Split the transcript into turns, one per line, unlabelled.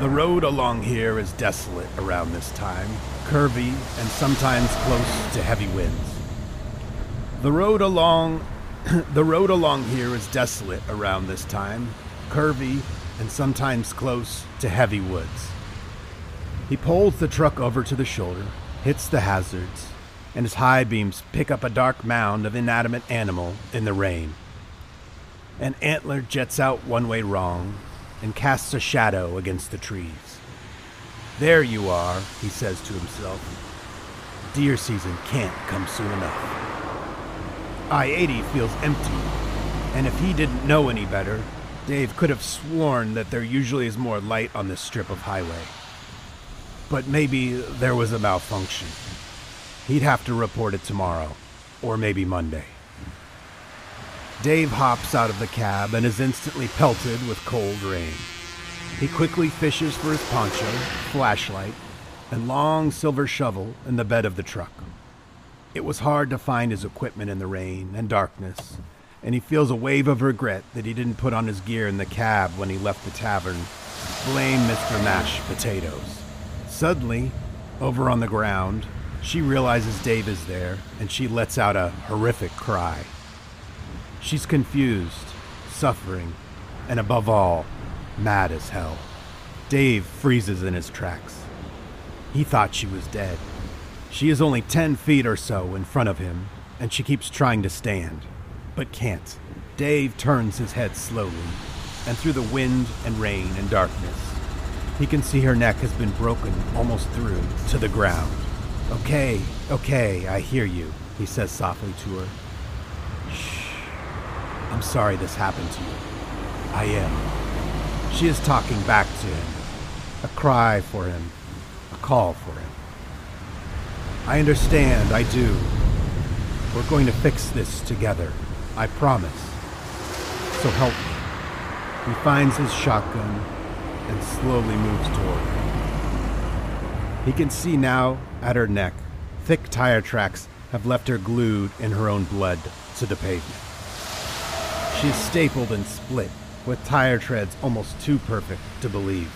The road along here is desolate around this time, curvy and sometimes close to heavy winds. The road along the road along here is desolate around this time, curvy and sometimes close to heavy woods. He pulls the truck over to the shoulder, hits the hazards, and his high beams pick up a dark mound of inanimate animal in the rain. An antler jets out one way wrong and casts a shadow against the trees. There you are, he says to himself. Deer season can't come soon enough. I 80 feels empty, and if he didn't know any better, Dave could have sworn that there usually is more light on this strip of highway. But maybe there was a malfunction. He'd have to report it tomorrow, or maybe Monday. Dave hops out of the cab and is instantly pelted with cold rain. He quickly fishes for his poncho, flashlight, and long silver shovel in the bed of the truck. It was hard to find his equipment in the rain and darkness, and he feels a wave of regret that he didn't put on his gear in the cab when he left the tavern. Blame Mr. Mashed Potatoes. Suddenly, over on the ground, she realizes Dave is there, and she lets out a horrific cry. She's confused, suffering, and above all, mad as hell. Dave freezes in his tracks. He thought she was dead. She is only 10 feet or so in front of him, and she keeps trying to stand, but can't. Dave turns his head slowly, and through the wind and rain and darkness, he can see her neck has been broken almost through to the ground. Okay, okay, I hear you, he says softly to her. I'm sorry this happened to you. I am. She is talking back to him. A cry for him. A call for him. I understand, I do. We're going to fix this together. I promise. So help me. He finds his shotgun and slowly moves toward her. He can see now, at her neck, thick tire tracks have left her glued in her own blood to the pavement. She is stapled and split, with tire treads almost too perfect to believe.